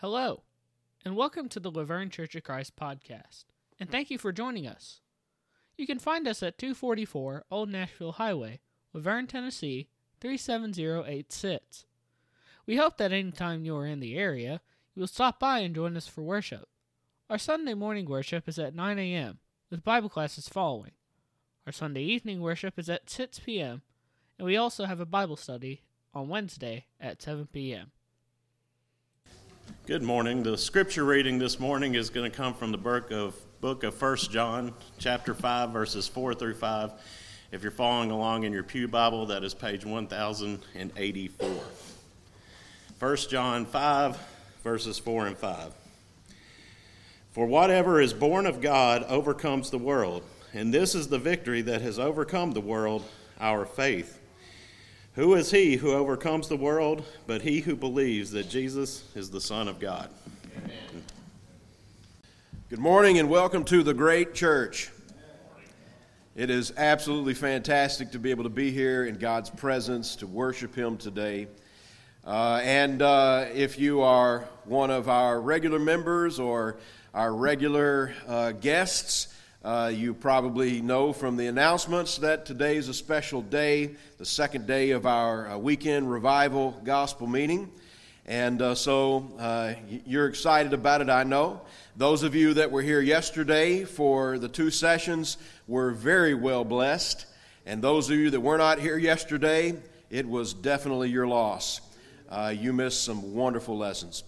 Hello, and welcome to the LaVergne Church of Christ podcast, and thank you for joining us. You can find us at 244 Old Nashville Highway, LaVergne, Tennessee 37086. We hope that anytime you are in the area, you will stop by and join us for worship. Our Sunday morning worship is at 9 a.m., with Bible classes following. Our Sunday evening worship is at 6 p.m., and we also have a Bible study on Wednesday at 7 p.m. Good morning. The scripture reading this morning is going to come from the book of book of 1 John, chapter 5, verses 4 through 5. If you're following along in your Pew Bible, that is page 1084. 1 John 5, verses 4 and 5. For whatever is born of God overcomes the world, and this is the victory that has overcome the world, our faith. Who is he who overcomes the world but he who believes that Jesus is the Son of God? Amen. Good morning and welcome to the great church. It is absolutely fantastic to be able to be here in God's presence to worship Him today. Uh, and uh, if you are one of our regular members or our regular uh, guests, uh, you probably know from the announcements that today is a special day, the second day of our uh, weekend revival gospel meeting. And uh, so uh, you're excited about it, I know. Those of you that were here yesterday for the two sessions were very well blessed. And those of you that were not here yesterday, it was definitely your loss. Uh, you missed some wonderful lessons.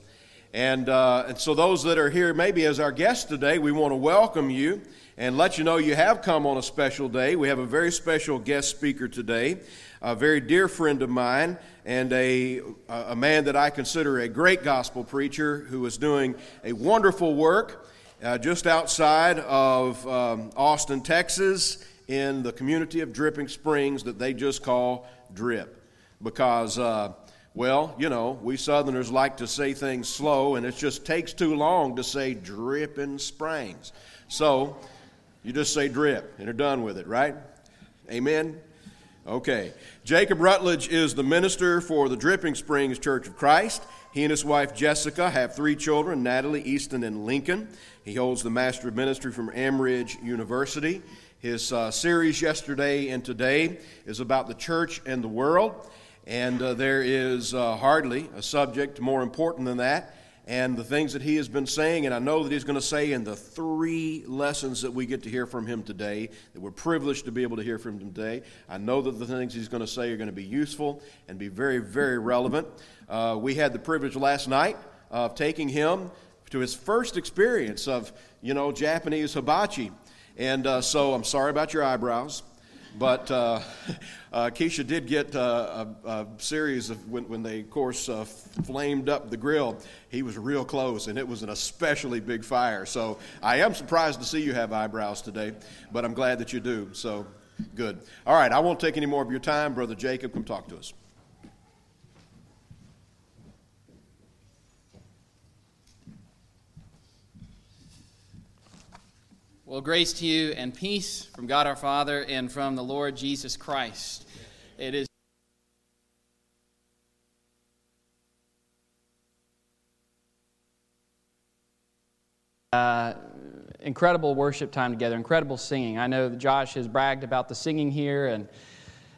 And, uh, and so, those that are here, maybe as our guests today, we want to welcome you and let you know you have come on a special day. We have a very special guest speaker today, a very dear friend of mine, and a, a man that I consider a great gospel preacher who is doing a wonderful work uh, just outside of um, Austin, Texas, in the community of Dripping Springs that they just call Drip. Because, uh, well, you know, we Southerners like to say things slow, and it just takes too long to say Dripping Springs. So, you just say drip and are done with it, right? Amen? Okay. Jacob Rutledge is the minister for the Dripping Springs Church of Christ. He and his wife Jessica have three children Natalie, Easton, and Lincoln. He holds the Master of Ministry from Amridge University. His uh, series yesterday and today is about the church and the world. And uh, there is uh, hardly a subject more important than that and the things that he has been saying, and I know that he's going to say in the three lessons that we get to hear from him today, that we're privileged to be able to hear from him today. I know that the things he's going to say are going to be useful and be very, very relevant. Uh, we had the privilege last night of taking him to his first experience of, you know, Japanese hibachi. And uh, so I'm sorry about your eyebrows. But uh, uh, Keisha did get uh, a, a, series of when, when they, of course, uh, flamed up the grill. He was real close, and it was an especially big fire. So I am surprised to see you have eyebrows today, but I'm glad that you do. So good. All right, I won't take any more of your time. Brother Jacob, come talk to us. Well, grace to you and peace from God our Father and from the Lord Jesus Christ. It is. Uh, incredible worship time together, incredible singing. I know Josh has bragged about the singing here, and,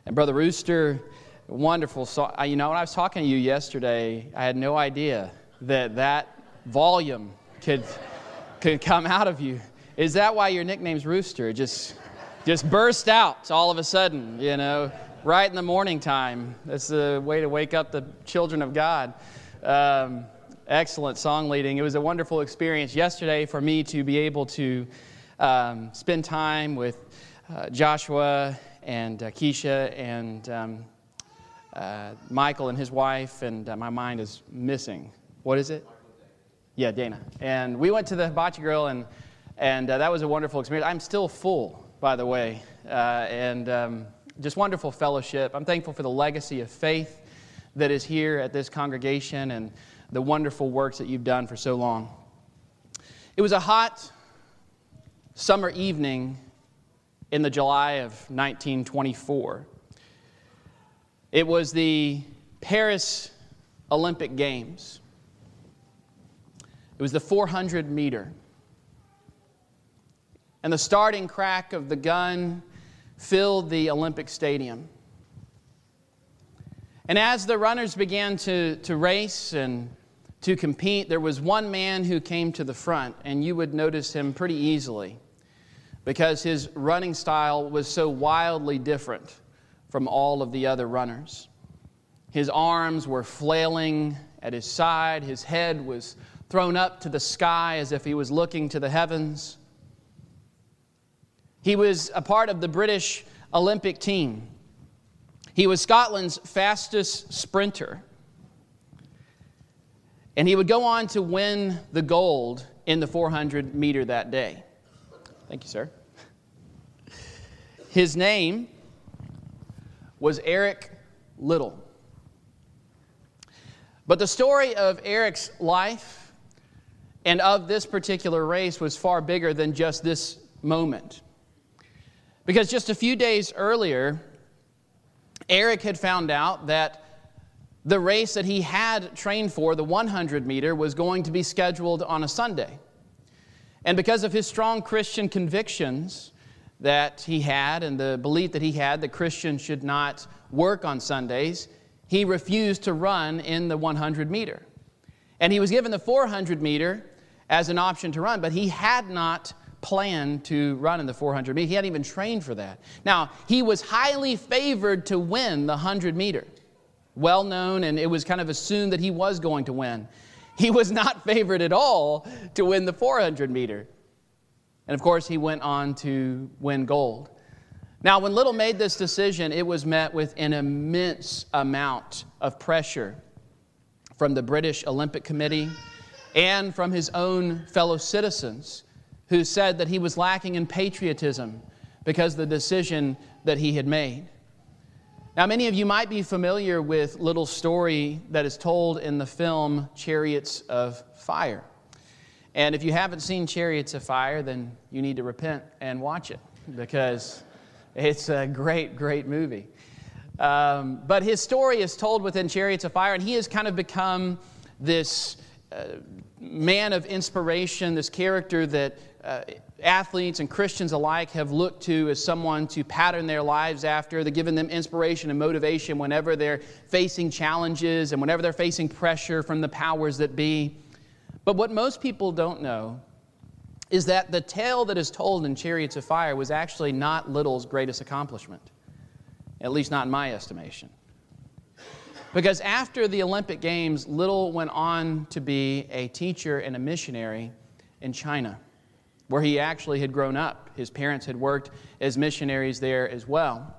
and Brother Rooster, wonderful song. You know, when I was talking to you yesterday, I had no idea that that volume could, could come out of you. Is that why your nickname's Rooster? Just, just burst out all of a sudden, you know, right in the morning time. That's the way to wake up the children of God. Um, excellent song leading. It was a wonderful experience yesterday for me to be able to um, spend time with uh, Joshua and uh, Keisha and um, uh, Michael and his wife, and uh, my mind is missing. What is it? Yeah, Dana. And we went to the hibachi grill and and uh, that was a wonderful experience. I'm still full, by the way, uh, and um, just wonderful fellowship. I'm thankful for the legacy of faith that is here at this congregation and the wonderful works that you've done for so long. It was a hot summer evening in the July of 1924. It was the Paris Olympic Games. It was the 400 meter. And the starting crack of the gun filled the Olympic Stadium. And as the runners began to, to race and to compete, there was one man who came to the front, and you would notice him pretty easily because his running style was so wildly different from all of the other runners. His arms were flailing at his side, his head was thrown up to the sky as if he was looking to the heavens. He was a part of the British Olympic team. He was Scotland's fastest sprinter. And he would go on to win the gold in the 400 meter that day. Thank you, sir. His name was Eric Liddell. But the story of Eric's life and of this particular race was far bigger than just this moment. Because just a few days earlier, Eric had found out that the race that he had trained for, the 100 meter, was going to be scheduled on a Sunday. And because of his strong Christian convictions that he had and the belief that he had that Christians should not work on Sundays, he refused to run in the 100 meter. And he was given the 400 meter as an option to run, but he had not planned to run in the 400 meter. He hadn't even trained for that. Now, he was highly favored to win the 100 meter. Well known, and it was kind of assumed that he was going to win. He was not favored at all to win the 400 meter. And of course, he went on to win gold. Now, when Liddell made this decision, it was met with an immense amount of pressure from the British Olympic Committee and from his own fellow citizens who said that he was lacking in patriotism because of the decision that he had made. Now, many of you might be familiar with Liddell story that is told in the film Chariots of Fire. And if you haven't seen Chariots of Fire, then you need to repent and watch it because it's a great, great movie. Um, but his story is told within Chariots of Fire, and he has kind of become this uh, man of inspiration, this character that uh, athletes and Christians alike have looked to as someone to pattern their lives after. They're giving them inspiration and motivation whenever they're facing challenges and whenever they're facing pressure from the powers that be. But what most people don't know is that the tale that is told in Chariots of Fire was actually not Liddell's greatest accomplishment, at least not in my estimation. Because after the Olympic Games, Liddell went on to be a teacher and a missionary in China, where he actually had grown up. His parents had worked as missionaries there as well.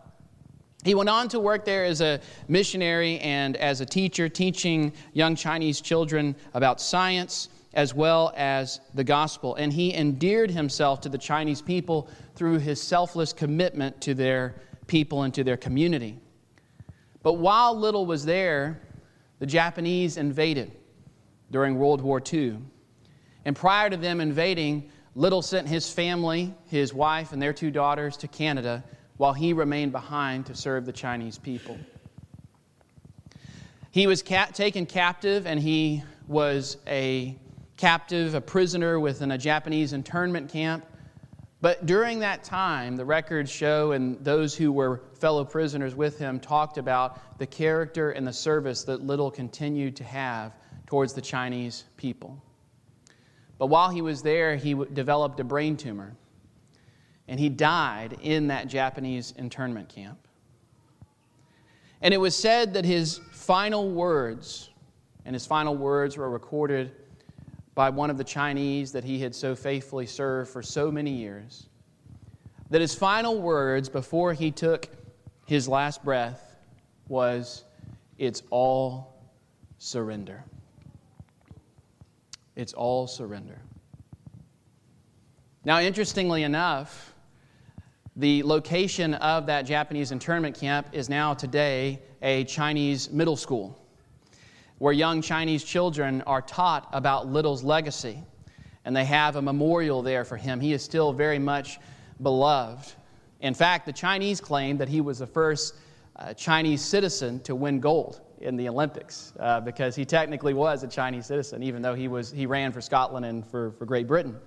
He went on to work there as a missionary and as a teacher, teaching young Chinese children about science as well as the gospel. And he endeared himself to the Chinese people through his selfless commitment to their people and to their community. But while Liddell was there, the Japanese invaded during World War II. And prior to them invading, Liddell sent his family, his wife, and their two daughters to Canada while he remained behind to serve the Chinese people. He was ca- taken captive and he was a captive, a prisoner within a Japanese internment camp. But during that time, the records show, and those who were fellow prisoners with him talked about the character and the service that Liddell continued to have towards the Chinese people. But while he was there, he developed a brain tumor, and he died in that Japanese internment camp. And it was said that his final words, and his final words were recorded by one of the Chinese that he had so faithfully served for so many years, that his final words before he took his last breath was, It's all surrender. It's all surrender. Now, interestingly enough, the location of that Japanese internment camp is now today a Chinese middle school where young Chinese children are taught about Liddell's legacy. And they have a memorial there for him. He is still very much beloved. In fact, the Chinese claim that he was the first uh, Chinese citizen to win gold in the Olympics uh, because he technically was a Chinese citizen, even though he, was, he ran for Scotland and for, for Great Britain.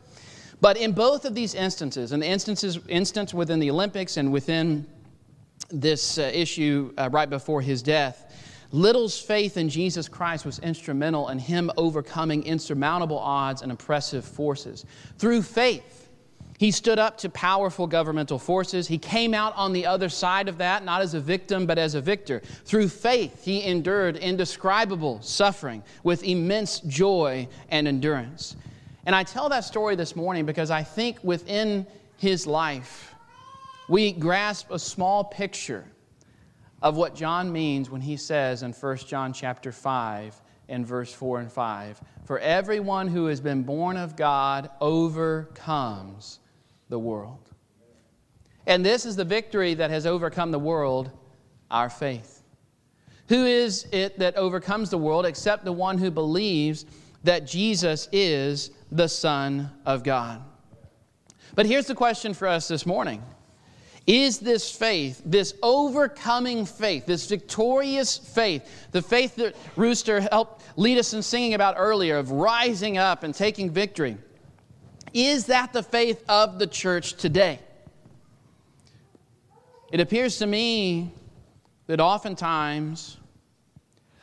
But in both of these instances, in the instances, instance within the Olympics and within this uh, issue uh, right before his death, Liddell's faith in Jesus Christ was instrumental in him overcoming insurmountable odds and oppressive forces. Through faith, he stood up to powerful governmental forces. He came out on the other side of that, not as a victim, but as a victor. Through faith, he endured indescribable suffering with immense joy and endurance. And I tell that story this morning because I think within his life, we grasp a small picture of what John means when he says in 1 John chapter 5 and verse 4 and 5 For everyone who has been born of God overcomes the world. And this is the victory that has overcome the world, our faith. Who is it that overcomes the world except the one who believes that Jesus is the Son of God? But here's the question for us this morning is this faith, this overcoming faith, this victorious faith, the faith that Rooster helped lead us in singing about earlier of rising up and taking victory, is that the faith of the church today? It appears to me that oftentimes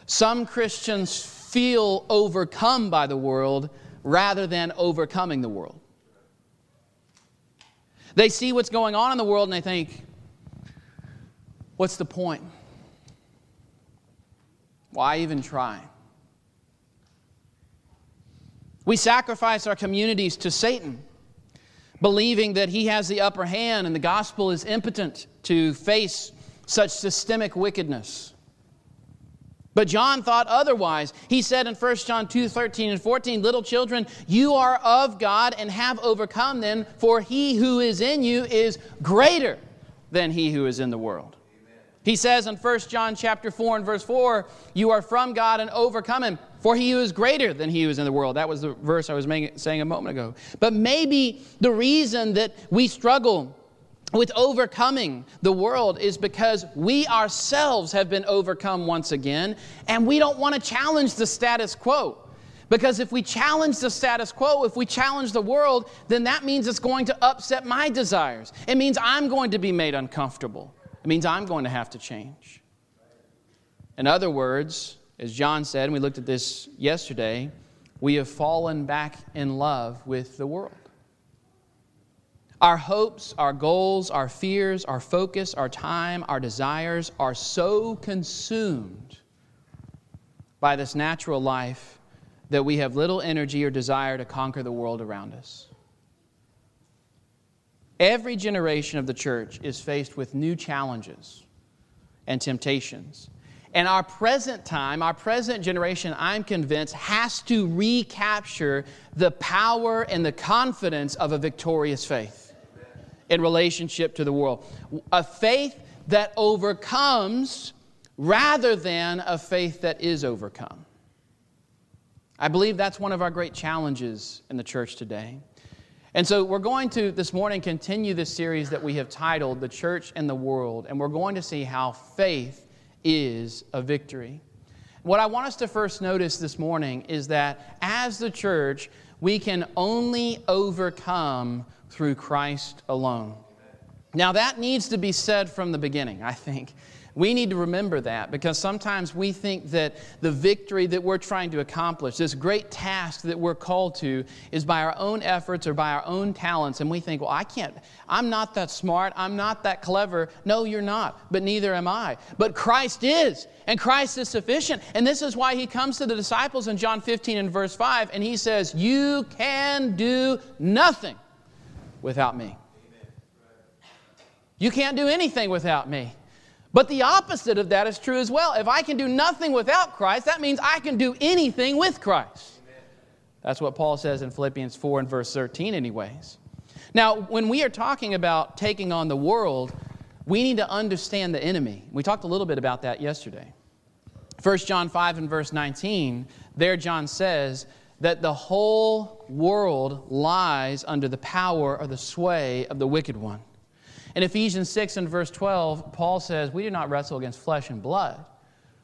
some Christians feel overcome by the world rather than overcoming the world. They see what's going on in the world and they think, what's the point? Why even try? We sacrifice our communities to Satan, believing that he has the upper hand and the gospel is impotent to face such systemic wickedness. But John thought otherwise. He said in 1 John 2 13 and 14, Little children, you are of God and have overcome them, for he who is in you is greater than he who is in the world. He says in 1 John chapter 4 and verse 4, You are from God and overcome him, for he who is greater than he who is in the world. That was the verse I was saying a moment ago. But maybe the reason that we struggle with overcoming the world is because we ourselves have been overcome once again, and we don't want to challenge the status quo. Because if we challenge the status quo, if we challenge the world, then that means it's going to upset my desires. It means I'm going to be made uncomfortable. It means I'm going to have to change. In other words, as John said, and we looked at this yesterday, we have fallen back in love with the world. Our hopes, our goals, our fears, our focus, our time, our desires are so consumed by this natural life that we have little energy or desire to conquer the world around us. Every generation of the church is faced with new challenges and temptations. And our present time, our present generation, I'm convinced, has to recapture the power and the confidence of a victorious faith in relationship to the world. A faith that overcomes rather than a faith that is overcome. I believe that's one of our great challenges in the church today. And so we're going to this morning continue this series that we have titled The Church and the World, and we're going to see how faith is a victory. What I want us to first notice this morning is that as the church, we can only overcome through Christ alone. Now, that needs to be said from the beginning, I think. We need to remember that because sometimes we think that the victory that we're trying to accomplish, this great task that we're called to, is by our own efforts or by our own talents. And we think, well, I can't, I'm not that smart, I'm not that clever. No, you're not, but neither am I. But Christ is, and Christ is sufficient. And this is why he comes to the disciples in John 15 and verse 5, and he says, You can do nothing without me. You can't do anything without me. But the opposite of that is true as well. If I can do nothing without Christ, that means I can do anything with Christ. That's what Paul says in Philippians 4 and verse 13, anyways. Now, when we are talking about taking on the world, we need to understand the enemy. We talked a little bit about that yesterday. 1 John 5 and verse 19, there John says, that the whole world lies under the power or the sway of the wicked one. In Ephesians 6 and verse 12, Paul says, We do not wrestle against flesh and blood,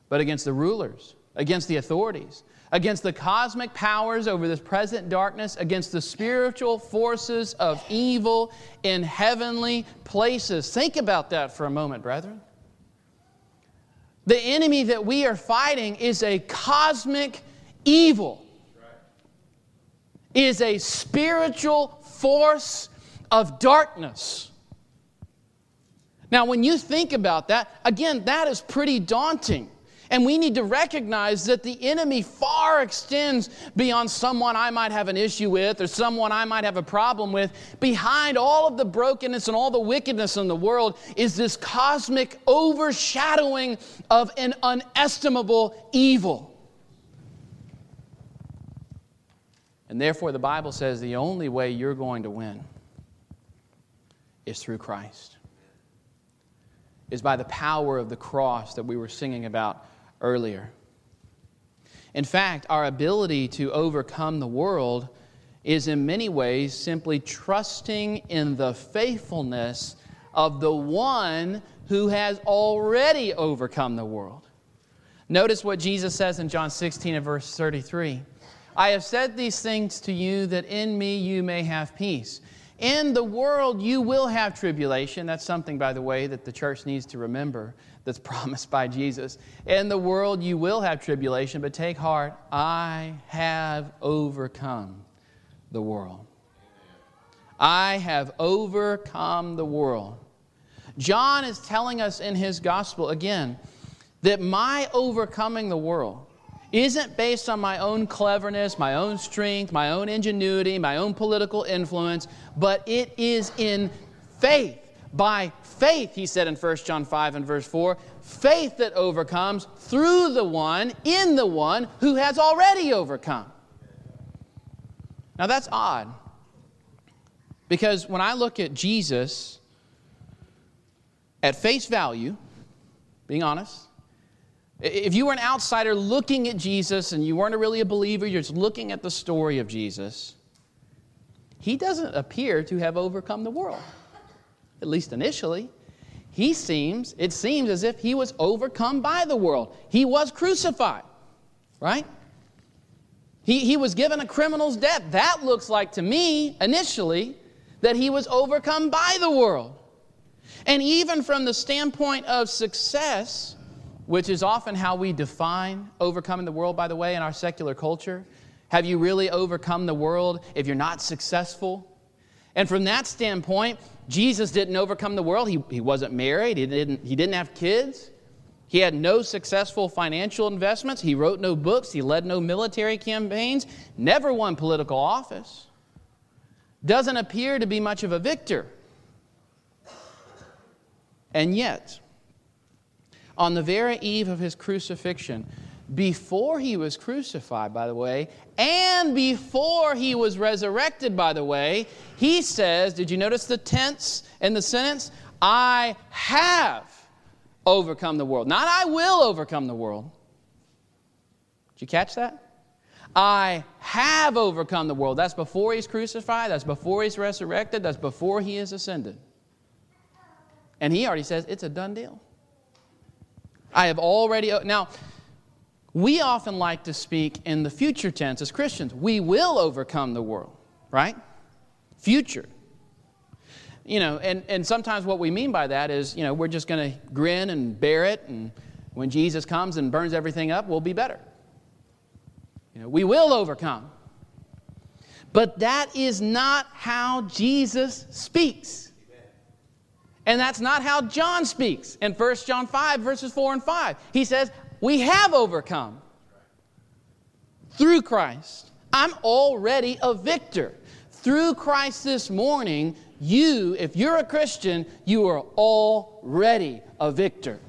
but against the rulers, against the authorities, against the cosmic powers over this present darkness, against the spiritual forces of evil in heavenly places. Think about that for a moment, brethren. The enemy that we are fighting is a cosmic evil, is a spiritual force of darkness. Now, when you think about that, again, that is pretty daunting. And we need to recognize that the enemy far extends beyond someone I might have an issue with or someone I might have a problem with. Behind all of the brokenness and all the wickedness in the world is this cosmic overshadowing of an unestimable evil. And therefore, the Bible says the only way you're going to win is through Christ, is by the power of the cross that we were singing about earlier. In fact, our ability to overcome the world is in many ways simply trusting in the faithfulness of the one who has already overcome the world. Notice what Jesus says in John 16 and verse 33. I have said these things to you that in me you may have peace. In the world you will have tribulation. That's something, by the way, that the church needs to remember that's promised by Jesus. In the world you will have tribulation, but take heart, I have overcome the world. I have overcome the world. John is telling us in his gospel again that my overcoming the world isn't based on my own cleverness, my own strength, my own ingenuity, my own political influence, but it is in faith by faith, he said in 1 John 5 and verse 4, faith that overcomes through the one, in the one who has already overcome. Now that's odd. Because when I look at Jesus at face value, being honest, if you were an outsider looking at Jesus and you weren't really a believer, you're just looking at the story of Jesus, he doesn't appear to have overcome the world at least initially, he seems, it seems as if he was overcome by the world. He was crucified, right? He, he was given a criminal's death. That looks like to me, initially, that he was overcome by the world. And even from the standpoint of success, which is often how we define overcoming the world, by the way, in our secular culture, have you really overcome the world if you're not successful? And from that standpoint, Jesus didn't overcome the world. He, he wasn't married, he didn't, he didn't have kids, he had no successful financial investments, he wrote no books, he led no military campaigns, never won political office. Doesn't appear to be much of a victor. And yet, on the very eve of his crucifixion, before he was crucified, by the way, and before he was resurrected, by the way, he says, Did you notice the tense in the sentence? I have overcome the world. Not I will overcome the world. Did you catch that? I have overcome the world. That's before he's crucified, that's before he's resurrected, that's before he is ascended. And he already says it's a done deal. I have already. Uh, now, we often like to speak in the future tense as Christians. We will overcome the world, right? Future. You know, and, and sometimes what we mean by that is, you know, we're just going to grin and bear it, and when Jesus comes and burns everything up, we'll be better. You know, we will overcome. But that is not how Jesus speaks. And that's not how John speaks in 1 John 5, verses 4 and 5. He says, we have overcome through Christ. I'm already a victor. Through Christ this morning, you, if you're a Christian, you are already a victor.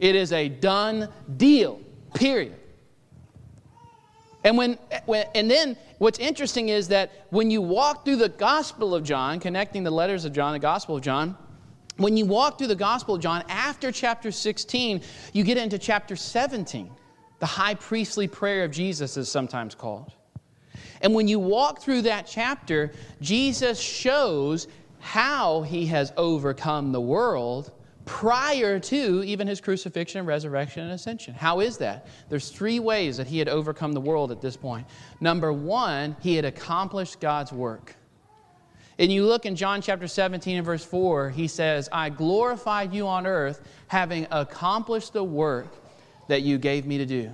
It is a done deal, period. And when, when, and then what's interesting is that when you walk through the Gospel of John, connecting the letters of John, the Gospel of John, when you walk through the Gospel of John, after chapter 16, you get into chapter 17. The high priestly prayer of Jesus is sometimes called. And when you walk through that chapter, Jesus shows how he has overcome the world prior to even his crucifixion resurrection and ascension. How is that? There's three ways that he had overcome the world at this point. Number one, he had accomplished God's work. And you look in John chapter 17 and verse 4, he says, I glorified you on earth, having accomplished the work that you gave me to do.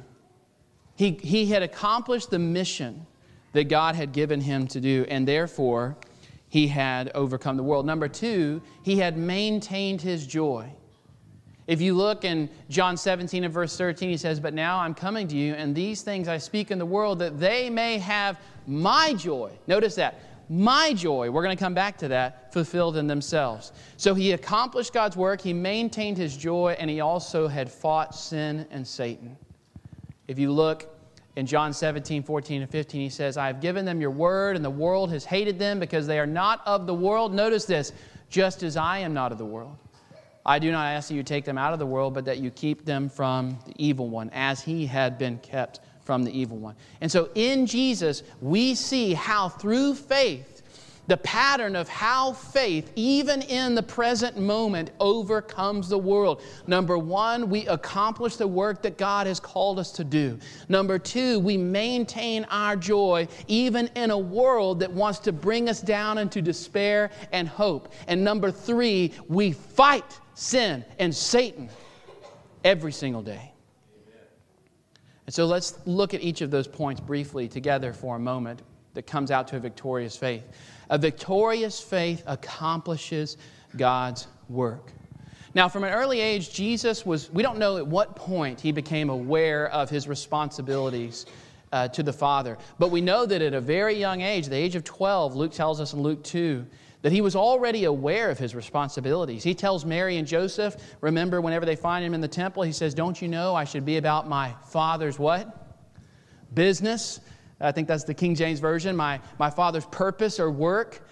He, he had accomplished the mission that God had given him to do, and therefore he had overcome the world. Number two, he had maintained his joy. If you look in John 17 and verse 13, he says, But now I'm coming to you, and these things I speak in the world that they may have my joy. Notice that my joy, we're going to come back to that, fulfilled in themselves. So he accomplished God's work, he maintained his joy, and he also had fought sin and Satan. If you look in John 17, 14, and 15, he says, I have given them your word, and the world has hated them because they are not of the world. Notice this, just as I am not of the world. I do not ask that you take them out of the world, but that you keep them from the evil one, as he had been kept from the evil one. And so in Jesus, we see how through faith, the pattern of how faith, even in the present moment, overcomes the world. Number one, we accomplish the work that God has called us to do. Number two, we maintain our joy, even in a world that wants to bring us down into despair and hope. And number three, we fight sin and Satan every single day. And so let's look at each of those points briefly together for a moment that comes out to a victorious faith. A victorious faith accomplishes God's work. Now, from an early age, Jesus was, we don't know at what point he became aware of his responsibilities uh, to the Father, but we know that at a very young age, the age of 12, Luke tells us in Luke 2, that he was already aware of his responsibilities. He tells Mary and Joseph, remember, whenever they find him in the temple, he says, Don't you know I should be about my father's what? Business. I think that's the King James Version, my, my father's purpose or work.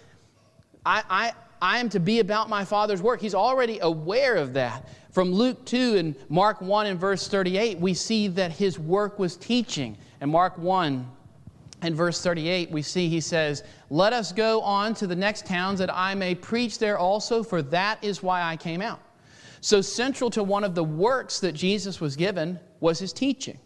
I, I, I am to be about my father's work. He's already aware of that. From Luke 2 and Mark 1 and verse 38, we see that his work was teaching. And Mark 1 in verse 38, we see he says, Let us go on to the next towns that I may preach there also, for that is why I came out. So, central to one of the works that Jesus was given was his teaching.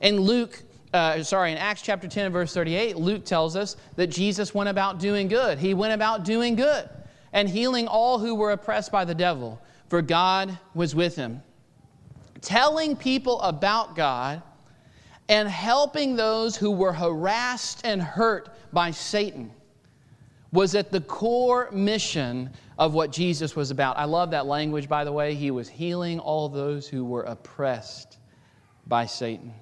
In Luke, uh, sorry, in Acts chapter 10, verse 38, Luke tells us that Jesus went about doing good. He went about doing good and healing all who were oppressed by the devil, for God was with him. Telling people about God and helping those who were harassed and hurt by Satan was at the core mission of what Jesus was about. I love that language, by the way. He was healing all those who were oppressed by Satan.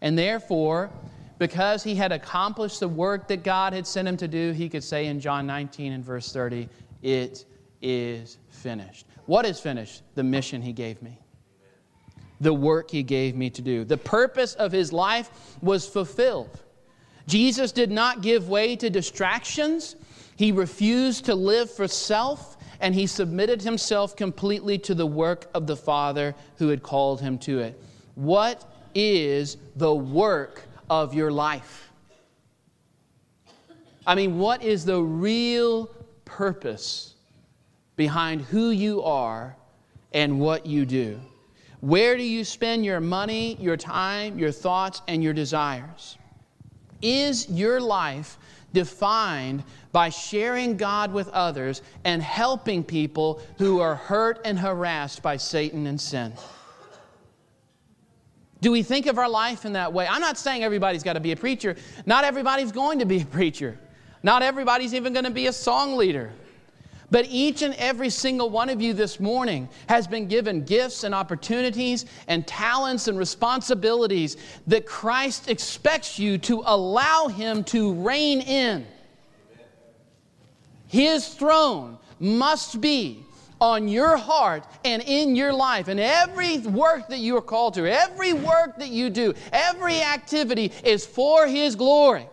And therefore, because he had accomplished the work that God had sent him to do, he could say in John 19 and verse 30, It is finished. What is finished? The mission he gave me the work he gave me to do. The purpose of his life was fulfilled. Jesus did not give way to distractions. He refused to live for self, and he submitted himself completely to the work of the Father who had called him to it. What is the work of your life? I mean, what is the real purpose behind who you are and what you do? Where do you spend your money, your time, your thoughts, and your desires? Is your life defined by sharing God with others and helping people who are hurt and harassed by Satan and sin? Do we think of our life in that way? I'm not saying everybody's got to be a preacher. Not everybody's going to be a preacher. Not everybody's even going to be a song leader. But each and every single one of you this morning has been given gifts and opportunities and talents and responsibilities that Christ expects you to allow Him to reign in. His throne must be on your heart and in your life. And every work that you are called to, every work that you do, every activity is for His glory,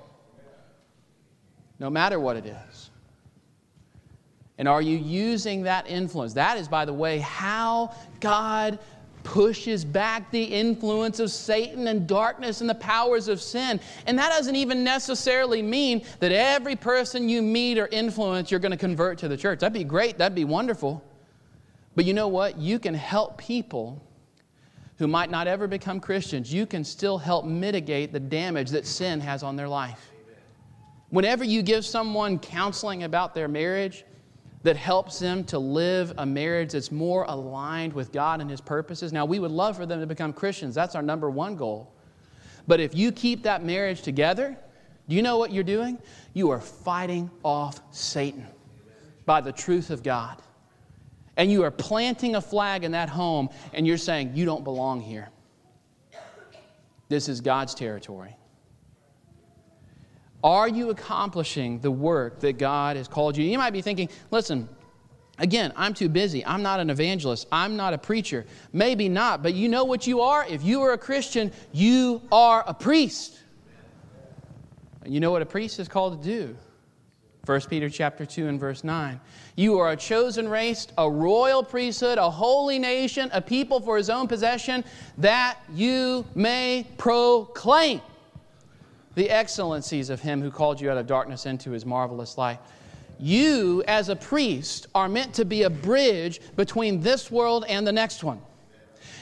no matter what it is. And are you using that influence? That is, by the way, how God pushes back the influence of Satan and darkness and the powers of sin. And that doesn't even necessarily mean that every person you meet or influence you're going to convert to the church. That'd be great, that'd be wonderful. But you know what? You can help people who might not ever become Christians. You can still help mitigate the damage that sin has on their life. Whenever you give someone counseling about their marriage that helps them to live a marriage that's more aligned with God and His purposes, now we would love for them to become Christians. That's our number one goal. But if you keep that marriage together, do you know what you're doing? You are fighting off Satan by the truth of God. And you are planting a flag in that home and you're saying, You don't belong here. This is God's territory. Are you accomplishing the work that God has called you? You might be thinking, listen, again, I'm too busy. I'm not an evangelist. I'm not a preacher. Maybe not, but you know what you are? If you are a Christian, you are a priest. And you know what a priest is called to do? 1 Peter chapter 2 and verse 9. You are a chosen race, a royal priesthood, a holy nation, a people for his own possession, that you may proclaim the excellencies of him who called you out of darkness into his marvelous light. You, as a priest, are meant to be a bridge between this world and the next one.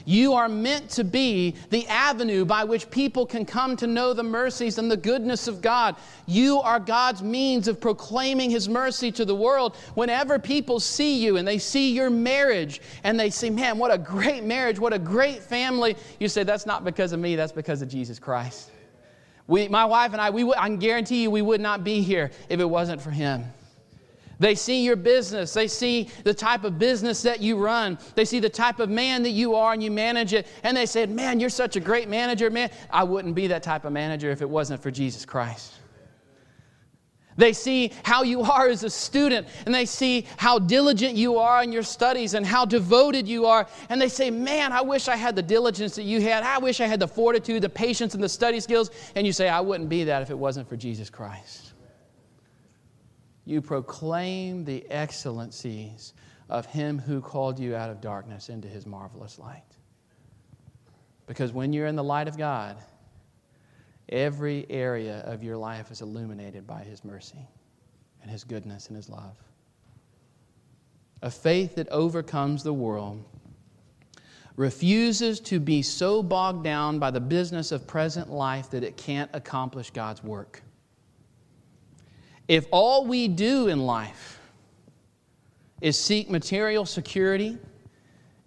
You are meant to be the avenue by which people can come to know the mercies and the goodness of God. You are God's means of proclaiming His mercy to the world. Whenever people see you and they see your marriage and they say, man, what a great marriage, what a great family, you say, that's not because of me, that's because of Jesus Christ. We, my wife and I, we, I can guarantee you we would not be here if it wasn't for him. They see your business. They see the type of business that you run. They see the type of man that you are and you manage it. And they said, Man, you're such a great manager, man. I wouldn't be that type of manager if it wasn't for Jesus Christ. They see how you are as a student, and they see how diligent you are in your studies and how devoted you are. And they say, Man, I wish I had the diligence that you had. I wish I had the fortitude, the patience, and the study skills. And you say, I wouldn't be that if it wasn't for Jesus Christ. You proclaim the excellencies of Him who called you out of darkness into His marvelous light. Because when you're in the light of God, Every area of your life is illuminated by His mercy and His goodness and His love. A faith that overcomes the world refuses to be so bogged down by the business of present life that it can't accomplish God's work. If all we do in life is seek material security,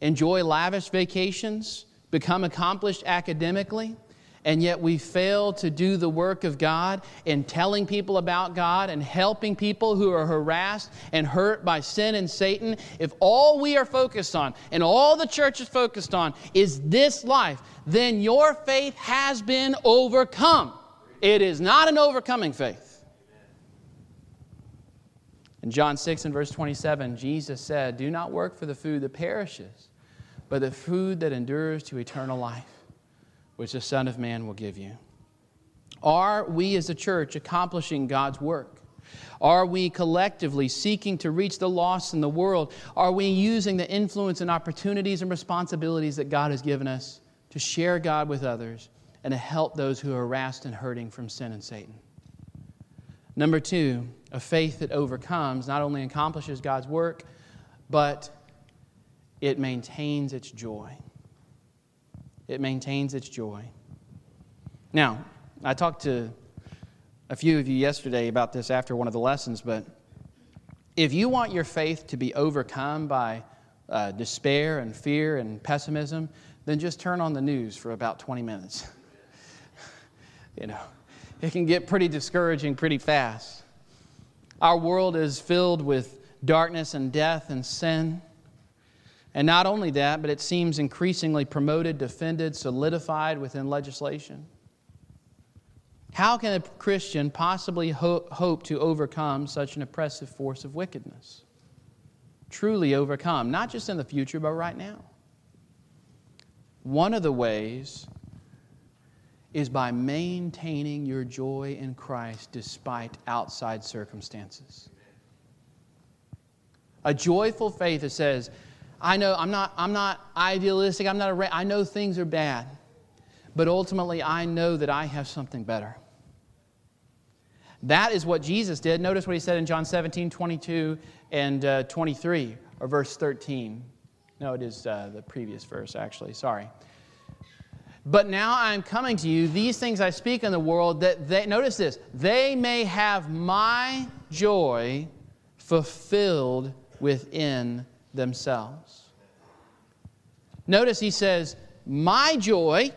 enjoy lavish vacations, become accomplished academically, and yet we fail to do the work of God in telling people about God and helping people who are harassed and hurt by sin and Satan, if all we are focused on and all the church is focused on is this life, then your faith has been overcome. It is not an overcoming faith. In John 6 and verse 27, Jesus said, Do not work for the food that perishes, but the food that endures to eternal life which the Son of Man will give you. Are we as a church accomplishing God's work? Are we collectively seeking to reach the lost in the world? Are we using the influence and opportunities and responsibilities that God has given us to share God with others and to help those who are harassed and hurting from sin and Satan? Number two, a faith that overcomes not only accomplishes God's work, but it maintains its joy it maintains its joy. Now, I talked to a few of you yesterday about this after one of the lessons, but if you want your faith to be overcome by uh, despair and fear and pessimism, then just turn on the news for about 20 minutes. you know, it can get pretty discouraging pretty fast. Our world is filled with darkness and death and sin. And not only that, but it seems increasingly promoted, defended, solidified within legislation. How can a Christian possibly ho- hope to overcome such an oppressive force of wickedness? Truly overcome, not just in the future, but right now. One of the ways is by maintaining your joy in Christ despite outside circumstances. A joyful faith that says, I know I'm not, I'm not idealistic. I'm not I know things are bad. But ultimately, I know that I have something better. That is what Jesus did. Notice what he said in John 17, 22 and uh, 23, or verse 13. No, it is uh, the previous verse, actually. Sorry. But now I'm coming to you. These things I speak in the world that they, notice this, they may have my joy fulfilled within themselves. Notice he says, my joy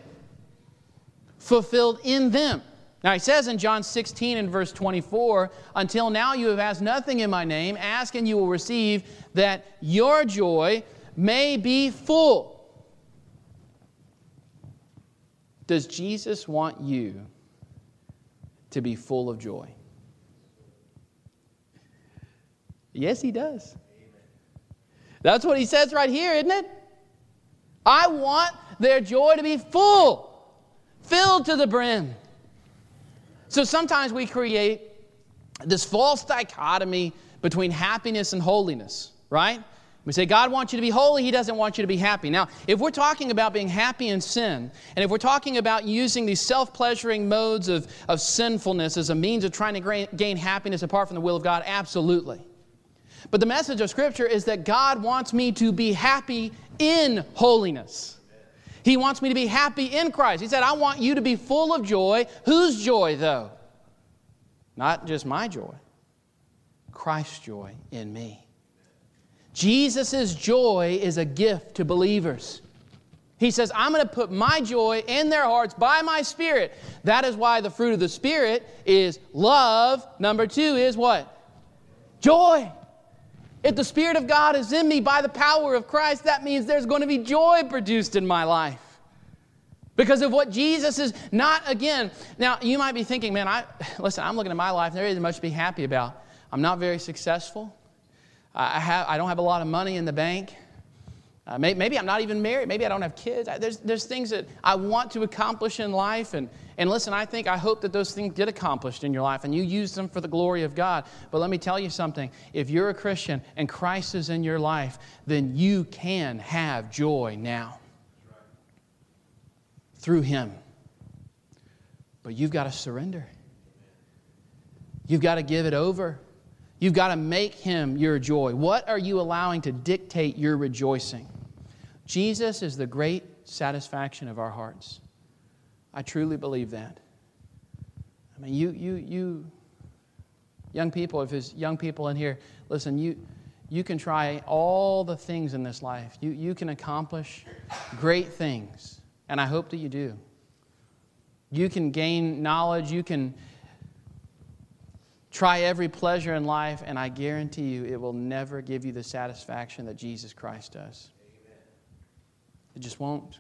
fulfilled in them. Now he says in John 16 and verse 24, Until now you have asked nothing in my name, ask and you will receive, that your joy may be full. Does Jesus want you to be full of joy? Yes, he does. That's what he says right here, isn't it? I want their joy to be full, filled to the brim. So sometimes we create this false dichotomy between happiness and holiness, right? We say, God wants you to be holy, He doesn't want you to be happy. Now, if we're talking about being happy in sin, and if we're talking about using these self pleasuring modes of, of sinfulness as a means of trying to gain happiness apart from the will of God, absolutely. But the message of Scripture is that God wants me to be happy in holiness. He wants me to be happy in Christ. He said, I want you to be full of joy. Whose joy, though? Not just my joy, Christ's joy in me. Jesus' joy is a gift to believers. He says, I'm going to put my joy in their hearts by my Spirit. That is why the fruit of the Spirit is love. Number two is what? Joy. If the Spirit of God is in me by the power of Christ, that means there's going to be joy produced in my life. Because of what Jesus is not, again, now you might be thinking, man, I, listen, I'm looking at my life, there isn't much to be happy about. I'm not very successful. I, have, I don't have a lot of money in the bank. Uh, maybe, maybe, I'm not even married. Maybe I don't have kids. There's, there's things that I want to accomplish in life. And, and listen, I think, I hope that those things get accomplished in your life and you use them for the glory of God. But let me tell you something. If you're a Christian and Christ is in your life, then you can have joy now through Him. But you've got to surrender, you've got to give it over. You've got to make him your joy. What are you allowing to dictate your rejoicing? Jesus is the great satisfaction of our hearts. I truly believe that. I mean, you, you, you, young people, if there's young people in here, listen, you, you can try all the things in this life. You, you can accomplish great things, and I hope that you do. You can gain knowledge, you can Try every pleasure in life, and I guarantee you it will never give you the satisfaction that Jesus Christ does. Amen. It just won't.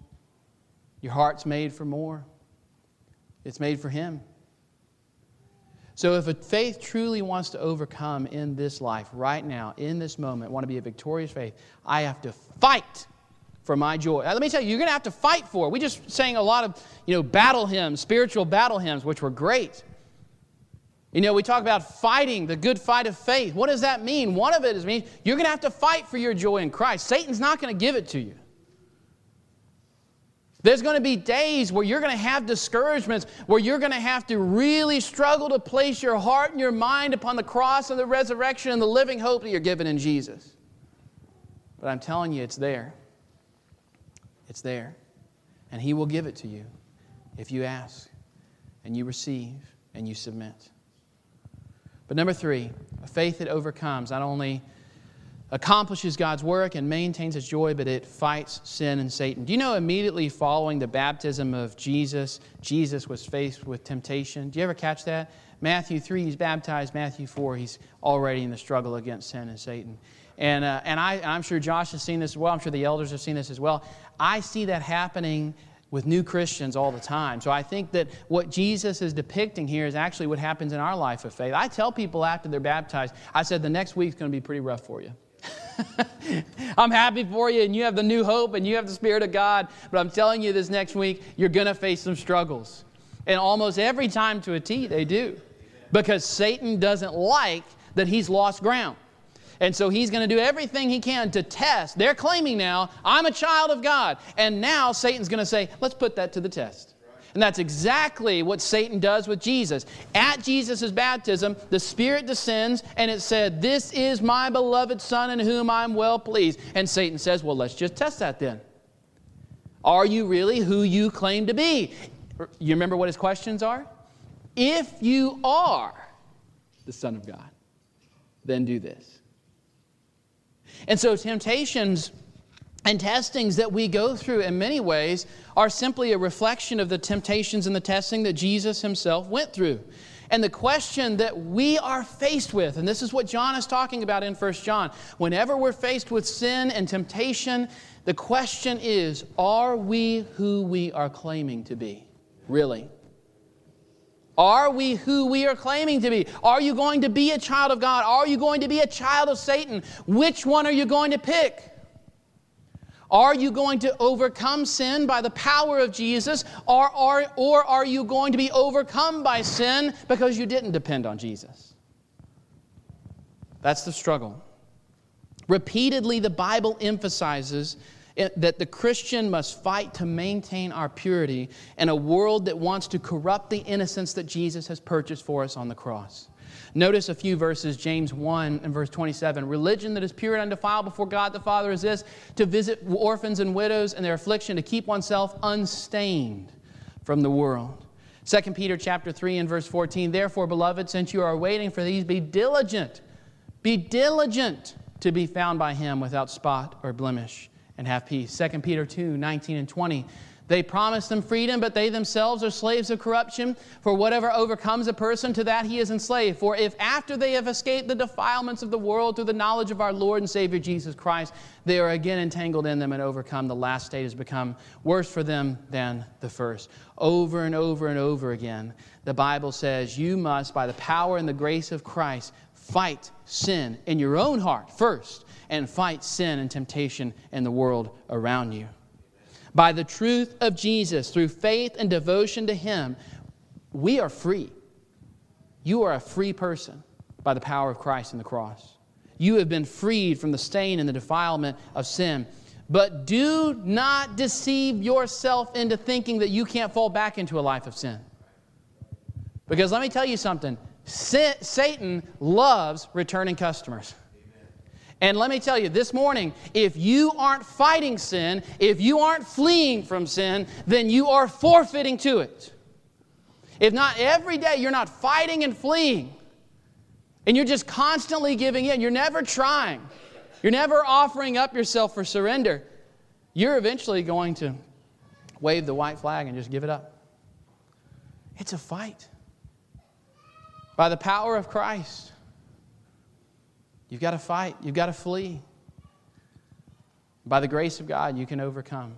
Your heart's made for more, it's made for Him. So, if a faith truly wants to overcome in this life, right now, in this moment, want to be a victorious faith, I have to fight for my joy. Let me tell you, you're going to have to fight for it. We just sang a lot of, you know, battle hymns, spiritual battle hymns, which were great. You know, we talk about fighting the good fight of faith. What does that mean? One of it is mean you're going to have to fight for your joy in Christ. Satan's not going to give it to you. There's going to be days where you're going to have discouragements, where you're going to have to really struggle to place your heart and your mind upon the cross and the resurrection and the living hope that you're given in Jesus. But I'm telling you, it's there. It's there. And He will give it to you if you ask and you receive and you submit. But number three, a faith that overcomes not only accomplishes God's work and maintains its joy, but it fights sin and Satan. Do you know immediately following the baptism of Jesus, Jesus was faced with temptation? Do you ever catch that? Matthew 3, he's baptized. Matthew 4, he's already in the struggle against sin and Satan. And, uh, and I, I'm sure Josh has seen this as well. I'm sure the elders have seen this as well. I see that happening with new Christians all the time. So I think that what Jesus is depicting here is actually what happens in our life of faith. I tell people after they're baptized, I said, the next week's going to be pretty rough for you. I'm happy for you, and you have the new hope, and you have the Spirit of God. But I'm telling you, this next week, you're going to face some struggles. And almost every time to a T, they do. Because Satan doesn't like that he's lost ground. And so he's going to do everything he can to test. They're claiming now, I'm a child of God. And now Satan's going to say, let's put that to the test. And that's exactly what Satan does with Jesus. At Jesus' baptism, the Spirit descends and it said, This is my beloved Son in whom I'm well pleased. And Satan says, Well, let's just test that then. Are you really who you claim to be? You remember what his questions are? If you are the Son of God, then do this. And so, temptations and testings that we go through in many ways are simply a reflection of the temptations and the testing that Jesus himself went through. And the question that we are faced with, and this is what John is talking about in 1 John, whenever we're faced with sin and temptation, the question is are we who we are claiming to be? Really? Are we who we are claiming to be? Are you going to be a child of God? Are you going to be a child of Satan? Which one are you going to pick? Are you going to overcome sin by the power of Jesus, or, or, or are you going to be overcome by sin because you didn't depend on Jesus? That's the struggle. Repeatedly, the Bible emphasizes that the Christian must fight to maintain our purity in a world that wants to corrupt the innocence that Jesus has purchased for us on the cross. Notice a few verses, James 1 and verse 27. Religion that is pure and undefiled before God the Father is this to visit orphans and widows in their affliction, to keep oneself unstained from the world. 2 Peter chapter 3 and verse 14. Therefore, beloved, since you are waiting for these, be diligent. Be diligent to be found by him without spot or blemish and have peace. 2 Peter 2 19 and 20. They promise them freedom, but they themselves are slaves of corruption. For whatever overcomes a person, to that he is enslaved. For if after they have escaped the defilements of the world through the knowledge of our Lord and Savior Jesus Christ, they are again entangled in them and overcome, the last state has become worse for them than the first. Over and over and over again, the Bible says you must, by the power and the grace of Christ, fight sin in your own heart first and fight sin and temptation in the world around you. By the truth of Jesus, through faith and devotion to Him, we are free. You are a free person by the power of Christ and the cross. You have been freed from the stain and the defilement of sin. But do not deceive yourself into thinking that you can't fall back into a life of sin. Because let me tell you something Satan loves returning customers. And let me tell you, this morning, if you aren't fighting sin, if you aren't fleeing from sin, then you are forfeiting to it. If not every day, you're not fighting and fleeing, and you're just constantly giving in, you're never trying, you're never offering up yourself for surrender, you're eventually going to wave the white flag and just give it up. It's a fight. By the power of Christ, You've got to fight, you've got to flee. By the grace of God, you can overcome.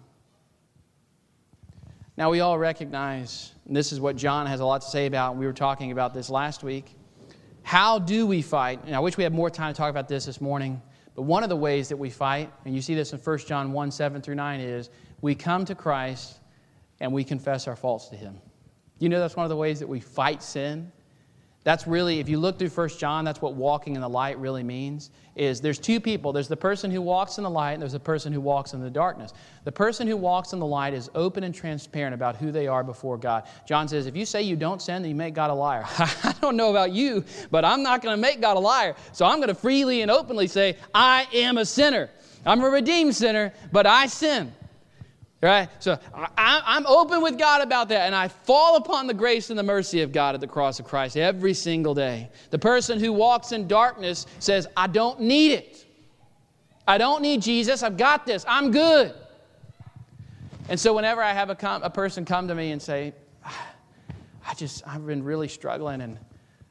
Now, we all recognize, and this is what John has a lot to say about, we were talking about this last week. How do we fight? And I wish we had more time to talk about this this morning, but one of the ways that we fight, and you see this in 1 John 1 7 through 9, is we come to Christ and we confess our faults to Him. You know that's one of the ways that we fight sin? That's really, if you look through First John, that's what walking in the light really means. Is there's two people. There's the person who walks in the light, and there's the person who walks in the darkness. The person who walks in the light is open and transparent about who they are before God. John says, if you say you don't sin, then you make God a liar. I don't know about you, but I'm not going to make God a liar. So I'm going to freely and openly say, I am a sinner. I'm a redeemed sinner, but I sin. Right? So I, am open with God about that, and I fall upon the grace and the mercy of God at the cross of Christ every single day. The person who walks in darkness says, I don't need it. I don't need Jesus. I've got this. I'm good. And so whenever I have a, com- a person come to me and say, I just, I've been really struggling, and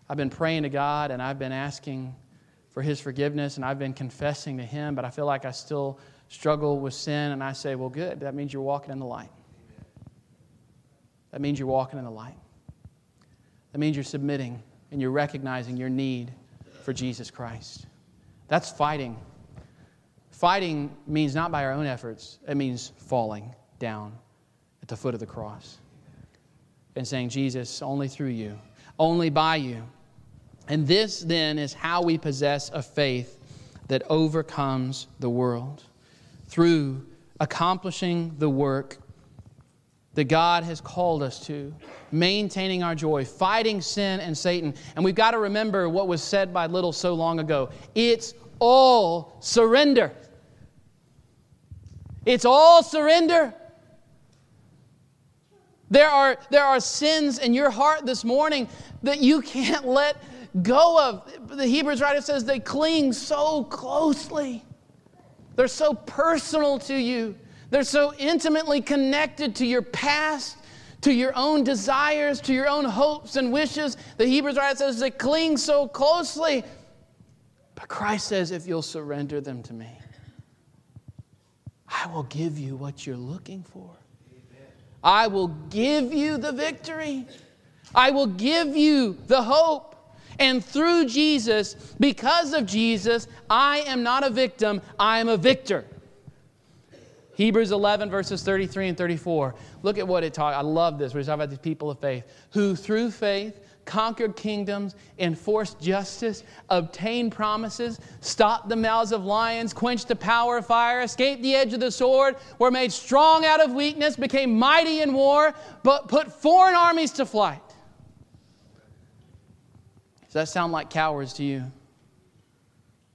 I've been praying to God, and I've been asking for His forgiveness, and I've been confessing to Him, but I feel like I still struggle with sin, and I say, well, good, that means you're walking in the light. That means you're walking in the light. That means you're submitting and you're recognizing your need for Jesus Christ. That's fighting. Fighting means not by our own efforts, it means falling down at the foot of the cross and saying, Jesus, only through you, only by you. And this then is how we possess a faith that overcomes the world through accomplishing the work that God has called us to, maintaining our joy, fighting sin and Satan. And we've got to remember what was said by Liddell so long ago it's all surrender. It's all surrender. There are, there are sins in your heart this morning that you can't let go of. The Hebrews writer says they cling so closely, they're so personal to you, they're so intimately connected to your past. To your own desires, to your own hopes and wishes. The Hebrews writer says they cling so closely. But Christ says, if you'll surrender them to me, I will give you what you're looking for. I will give you the victory. I will give you the hope. And through Jesus, because of Jesus, I am not a victim, I am a victor. Hebrews 11, verses 33 and 34. Look at what it talks. I love this. We're talking about these people of faith who, through faith, conquered kingdoms, enforced justice, obtained promises, stopped the mouths of lions, quenched the power of fire, escaped the edge of the sword, were made strong out of weakness, became mighty in war, but put foreign armies to flight. Does that sound like cowards to you?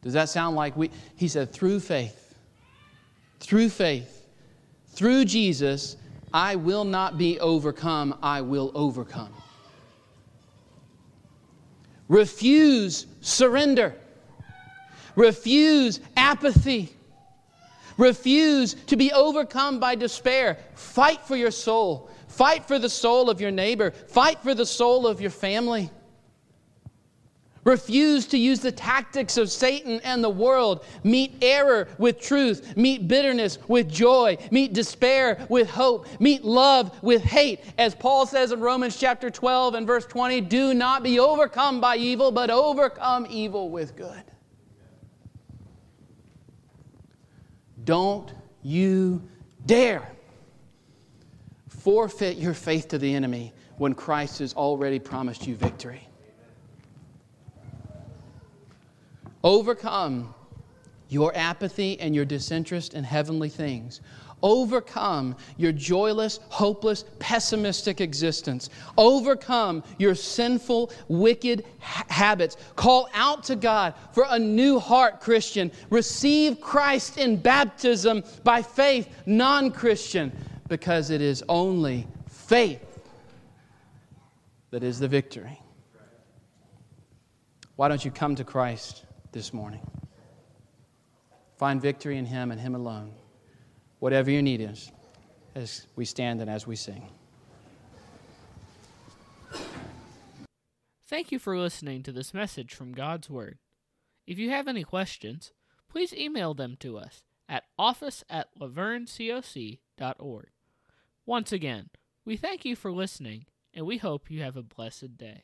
Does that sound like we? He said, through faith, through faith, through Jesus, I will not be overcome, I will overcome. Refuse surrender. Refuse apathy. Refuse to be overcome by despair. Fight for your soul. Fight for the soul of your neighbor. Fight for the soul of your family. Refuse to use the tactics of Satan and the world. Meet error with truth. Meet bitterness with joy. Meet despair with hope. Meet love with hate. As Paul says in Romans chapter 12 and verse 20 do not be overcome by evil, but overcome evil with good. Don't you dare forfeit your faith to the enemy when Christ has already promised you victory. Overcome your apathy and your disinterest in heavenly things. Overcome your joyless, hopeless, pessimistic existence. Overcome your sinful, wicked ha- habits. Call out to God for a new heart, Christian. Receive Christ in baptism by faith, non Christian, because it is only faith that is the victory. Why don't you come to Christ? This morning. Find victory in Him and Him alone, whatever your need is, as we stand and as we sing. Thank you for listening to this message from God's Word. If you have any questions, please email them to us at office at lavergnecoc.org. Once again, we thank you for listening, and we hope you have a blessed day.